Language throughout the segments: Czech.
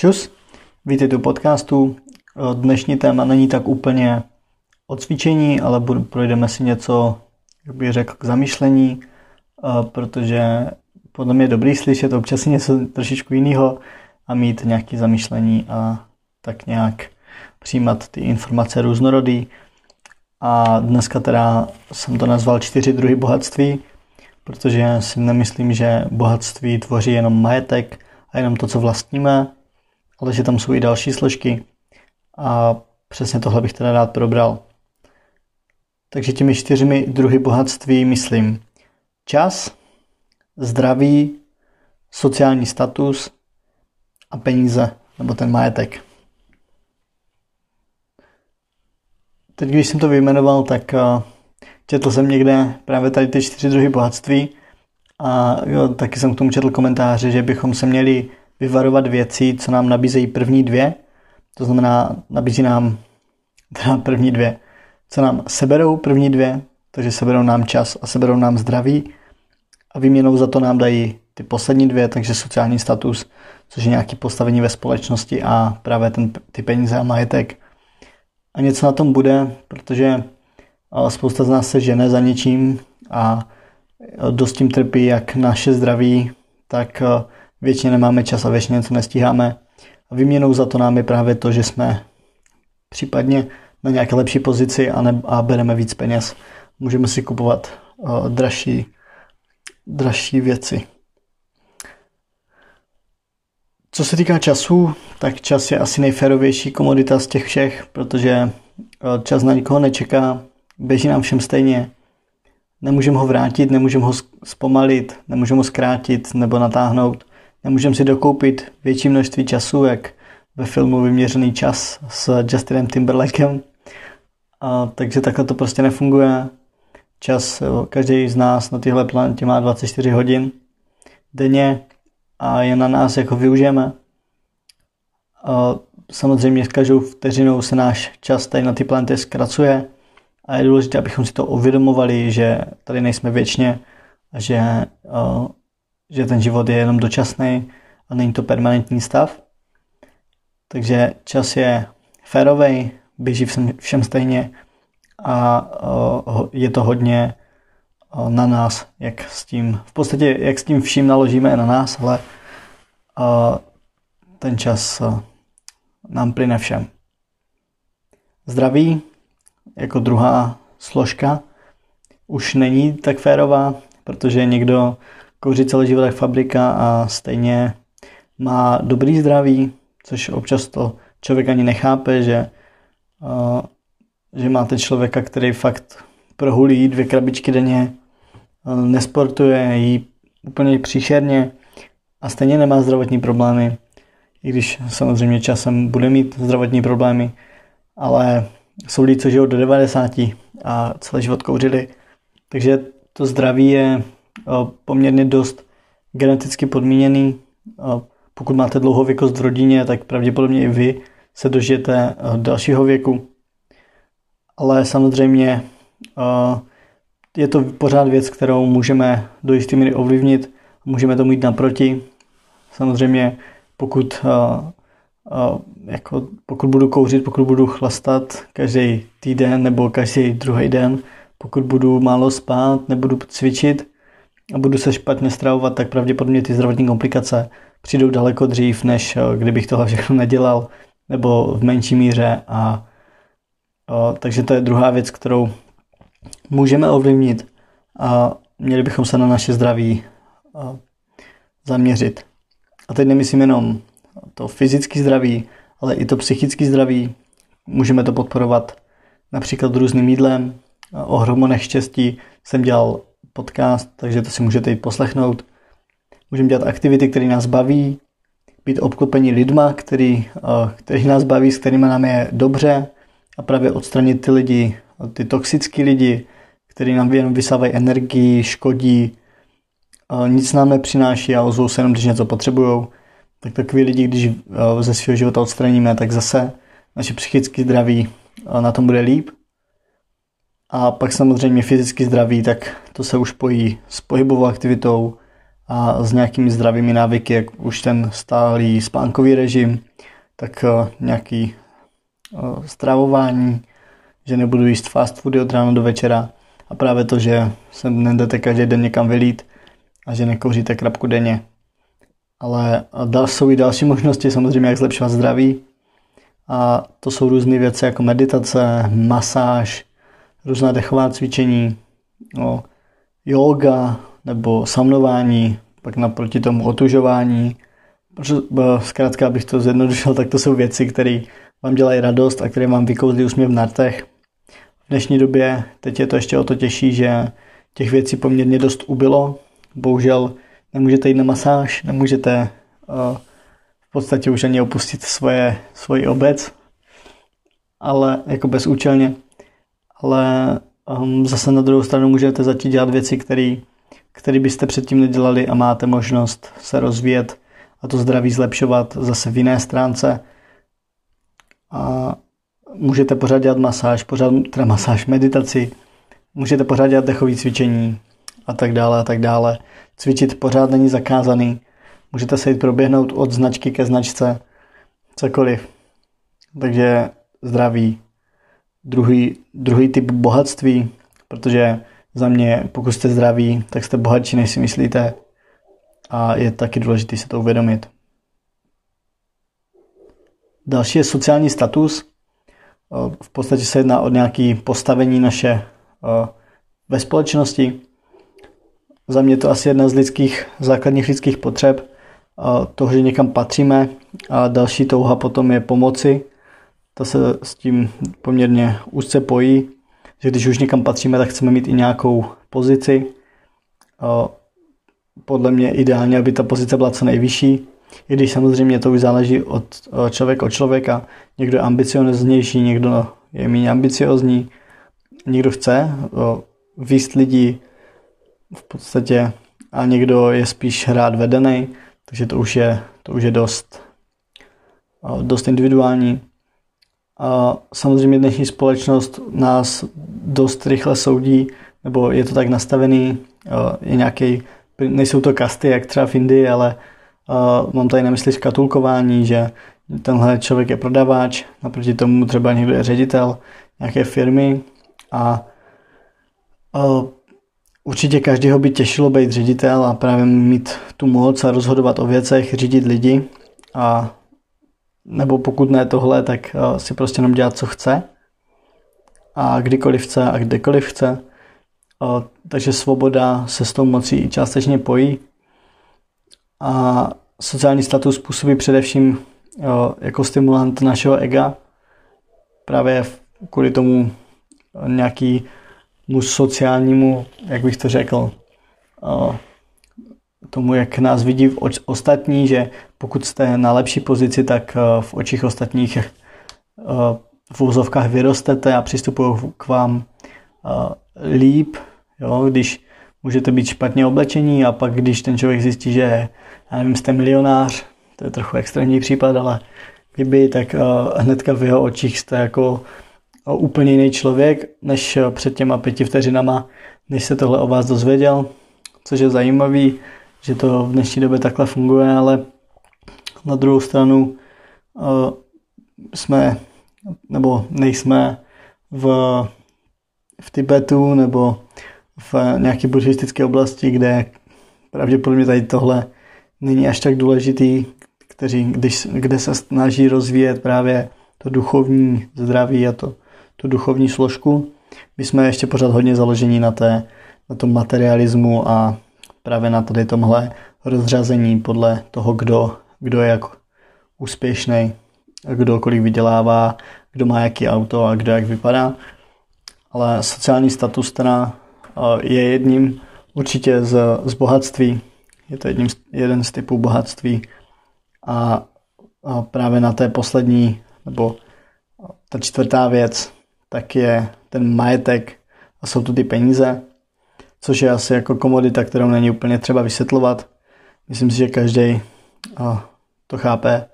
Čus, vítejte u podcastu. Dnešní téma není tak úplně o cvičení, ale projdeme si něco, jak bych řekl, k zamýšlení, protože podle mě je dobrý slyšet občas něco trošičku jiného a mít nějaké zamýšlení a tak nějak přijímat ty informace různorodý. A dneska teda jsem to nazval čtyři druhy bohatství, protože si nemyslím, že bohatství tvoří jenom majetek a jenom to, co vlastníme, ale že tam jsou i další složky a přesně tohle bych teda rád probral. Takže těmi čtyřmi druhy bohatství myslím čas, zdraví, sociální status a peníze, nebo ten majetek. Teď, když jsem to vyjmenoval, tak uh, četl jsem někde právě tady ty čtyři druhy bohatství a jo, taky jsem k tomu četl komentáře, že bychom se měli vyvarovat věci, co nám nabízejí první dvě, to znamená, nabízí nám teda první dvě, co nám seberou první dvě, takže seberou nám čas a seberou nám zdraví. A výměnou za to nám dají ty poslední dvě, takže sociální status, což je nějaké postavení ve společnosti a právě ten, ty peníze a majetek. A něco na tom bude, protože spousta z nás se žene za něčím a dost tím trpí jak naše zdraví, tak většině nemáme čas a většině něco nestíháme. A výměnou za to nám je právě to, že jsme případně na nějaké lepší pozici a, ne, a bereme víc peněz. Můžeme si kupovat uh, dražší, dražší věci. Co se týká času, tak čas je asi nejférovější komodita z těch všech, protože čas na nikoho nečeká, běží nám všem stejně. Nemůžeme ho vrátit, nemůžeme ho zpomalit, nemůžeme ho zkrátit nebo natáhnout. Nemůžeme si dokoupit větší množství času, jak ve filmu Vyměřený čas s Justinem Timberlakem. A, takže takhle to prostě nefunguje. Čas, každý z nás na téhle planetě má 24 hodin denně a je na nás, jak ho využijeme. A samozřejmě s každou vteřinou se náš čas tady na ty planetě zkracuje a je důležité, abychom si to uvědomovali, že tady nejsme věčně a že že ten život je jenom dočasný a není to permanentní stav. Takže čas je férovej, běží všem, stejně a je to hodně na nás, jak s tím, v podstatě jak s tím vším naložíme na nás, ale ten čas nám plyne všem. Zdraví jako druhá složka už není tak férová, protože někdo kouří celý život jak fabrika a stejně má dobrý zdraví, což občas to člověk ani nechápe, že, uh, že máte člověka, který fakt prohulí dvě krabičky denně, uh, nesportuje, jí úplně příšerně a stejně nemá zdravotní problémy, i když samozřejmě časem bude mít zdravotní problémy, ale jsou lidi, co žijou do 90 a celý život kouřili. Takže to zdraví je poměrně dost geneticky podmíněný. Pokud máte dlouhověkost v rodině, tak pravděpodobně i vy se dožijete dalšího věku. Ale samozřejmě je to pořád věc, kterou můžeme do jisté míry ovlivnit. Můžeme to mít naproti. Samozřejmě pokud, jako, pokud budu kouřit, pokud budu chlastat každý týden nebo každý druhý den, pokud budu málo spát, nebudu cvičit, a budu se špatně stravovat, tak pravděpodobně ty zdravotní komplikace přijdou daleko dřív, než eh, kdybych tohle všechno nedělal, nebo v menší míře. A, a, takže to je druhá věc, kterou můžeme ovlivnit a měli bychom se na naše zdraví a, zaměřit. A teď nemyslím jenom to fyzické zdraví, ale i to psychické zdraví. Můžeme to podporovat například různým jídlem. O hormonech štěstí jsem dělal podcast, takže to si můžete i poslechnout. Můžeme dělat aktivity, které nás baví, být obklopení lidma, který, eh, který nás baví, s kterými nám je dobře a právě odstranit ty lidi, ty toxické lidi, kteří nám jenom vysávají energii, škodí, nic nám nepřináší a ozvou se jenom, když něco potřebují. Tak takový lidi, když eh, ze svého života odstraníme, tak zase naše psychické zdraví eh, na tom bude líp. A pak samozřejmě fyzicky zdraví, tak to se už pojí s pohybovou aktivitou a s nějakými zdravými návyky, jak už ten stálý spánkový režim, tak eh, nějaký eh, stravování, že nebudu jíst fast foody od rána do večera a právě to, že se nejdete každý den někam vylít a že nekouříte krapku denně. Ale dal, jsou i další možnosti samozřejmě, jak zlepšovat zdraví. A to jsou různé věci jako meditace, masáž, různá dechová cvičení, no, yoga nebo samnování, pak naproti tomu otužování. Zkrátka, abych to zjednodušil, tak to jsou věci, které vám dělají radost a které vám vykouzlí úsměv na rtech. V dnešní době teď je to ještě o to těžší, že těch věcí poměrně dost ubylo. Bohužel nemůžete jít na masáž, nemůžete uh, v podstatě už ani opustit svoje, svoji obec, ale jako bezúčelně. Ale um, zase na druhou stranu můžete začít dělat věci, které byste předtím nedělali a máte možnost se rozvíjet a to zdraví zlepšovat zase v jiné stránce. A můžete pořád dělat masáž, pořád, teda masáž, meditaci, můžete pořád dělat dechové cvičení a tak dále a tak dále. Cvičit pořád není zakázaný. Můžete se jít proběhnout od značky ke značce, cokoliv. Takže zdraví. Druhý, druhý typ bohatství, protože za mě, pokud jste zdraví, tak jste bohatší, než si myslíte. A je taky důležité se to uvědomit. Další je sociální status. V podstatě se jedná o nějaké postavení naše ve společnosti. Za mě to asi jedna z lidských, základních lidských potřeb, toho, že někam patříme. A další touha potom je pomoci. Ta se s tím poměrně úzce pojí, že když už někam patříme, tak chceme mít i nějakou pozici. Podle mě ideálně, aby ta pozice byla co nejvyšší, i když samozřejmě to už záleží od člověka od člověka. Někdo je ambicioznější, někdo je méně ambiciozní, někdo chce výst lidi v podstatě a někdo je spíš rád vedený, takže to už je, to už je dost, dost individuální. A samozřejmě dnešní společnost nás dost rychle soudí, nebo je to tak nastavený, je nějaký, nejsou to kasty, jak třeba v Indii, ale mám tady na mysli škatulkování, že tenhle člověk je prodavač, naproti tomu třeba někdo je ředitel nějaké firmy a určitě každého by těšilo být ředitel a právě mít tu moc a rozhodovat o věcech, řídit lidi a nebo pokud ne tohle, tak si prostě jenom dělat, co chce a kdykoliv chce a kdekoliv chce. Takže svoboda se s tou mocí částečně pojí a sociální status působí především jako stimulant našeho ega. Právě kvůli tomu nějaký mu sociálnímu, jak bych to řekl, tomu, jak nás vidí v ostatní, že pokud jste na lepší pozici, tak v očích ostatních v úzovkách vyrostete a přistupují k vám líp, jo, když můžete být špatně oblečení a pak když ten člověk zjistí, že já nevím, jste milionář, to je trochu extrémní případ, ale kdyby, tak hnedka v jeho očích jste jako úplně jiný člověk, než před těma pěti vteřinama, než se tohle o vás dozvěděl, což je zajímavý, že to v dnešní době takhle funguje, ale na druhou stranu jsme, nebo nejsme v, v Tibetu nebo v nějaké buddhistické oblasti, kde pravděpodobně tady tohle není až tak důležitý, kteří, když, kde se snaží rozvíjet právě to duchovní zdraví a to, tu duchovní složku. My jsme ještě pořád hodně založení na, té, na tom materialismu a právě na tady tomhle rozřazení podle toho, kdo, kdo je jak úspěšný, kdo kolik vydělává, kdo má jaký auto a kdo jak vypadá. Ale sociální status teda je jedním určitě z, z bohatství. Je to jedním, jeden z typů bohatství. A, a právě na té poslední, nebo ta čtvrtá věc, tak je ten majetek a jsou to ty peníze, což je asi jako komodita, kterou není úplně třeba vysvětlovat. Myslím si, že každý to chápe.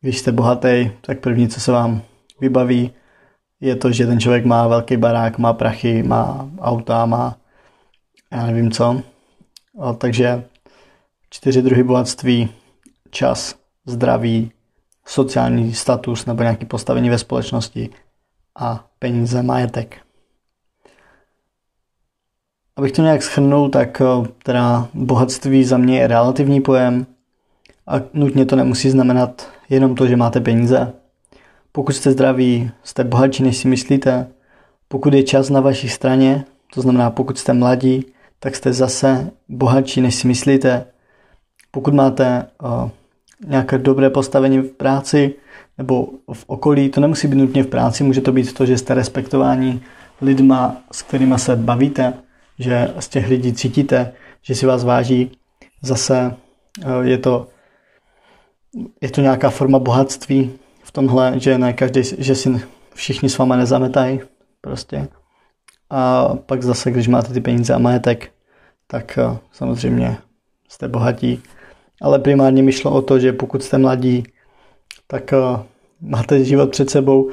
Když jste bohatý, tak první, co se vám vybaví, je to, že ten člověk má velký barák, má prachy, má auta, má já nevím co. A takže čtyři druhy bohatství, čas, zdraví, sociální status nebo nějaké postavení ve společnosti a peníze, majetek. Abych to nějak schrnul, tak eh, teda bohatství za mě je relativní pojem a nutně to nemusí znamenat jenom to, že máte peníze. Pokud jste zdraví, jste bohatší, než si myslíte. Pokud je čas na vaší straně, to znamená pokud jste mladí, tak jste zase bohatší, než si myslíte. Pokud máte uh, nějaké dobré postavení v práci nebo v okolí, to nemusí být nutně v práci, může to být to, že jste respektováni lidma, s kterými se bavíte, že z těch lidí cítíte, že si vás váží. Zase uh, je to, je to nějaká forma bohatství v tomhle, že ne každý, že si všichni s váma nezametají prostě. A pak zase, když máte ty peníze a majetek, tak uh, samozřejmě jste bohatí ale primárně mi šlo o to, že pokud jste mladí, tak uh, máte život před sebou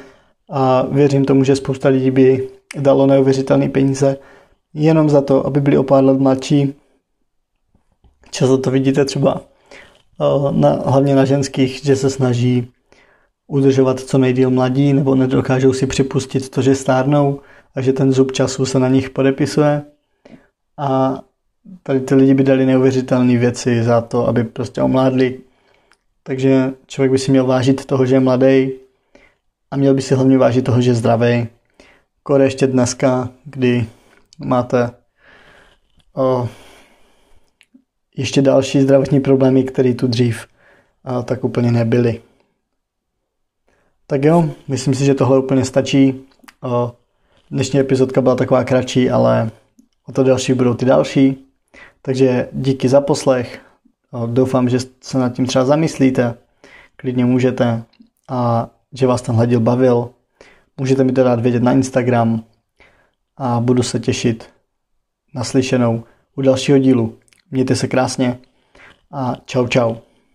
a věřím tomu, že spousta lidí by dalo neuvěřitelné peníze jenom za to, aby byli o pár let mladší. Často to vidíte třeba uh, na, hlavně na ženských, že se snaží udržovat co nejdíl mladí nebo nedokážou si připustit to, že stárnou a že ten zub času se na nich podepisuje. A tady ty lidi by dali neuvěřitelné věci za to, aby prostě omládli. Takže člověk by si měl vážit toho, že je mladý a měl by si hlavně vážit toho, že je zdravý. Kore ještě dneska, kdy máte o, ještě další zdravotní problémy, které tu dřív a, tak úplně nebyly. Tak jo, myslím si, že tohle úplně stačí. O, dnešní epizodka byla taková kratší, ale o to další budou ty další. Takže díky za poslech. Doufám, že se nad tím třeba zamyslíte. Klidně můžete. A že vás ten hledil bavil. Můžete mi to dát vědět na Instagram. A budu se těšit na slyšenou u dalšího dílu. Mějte se krásně a čau čau.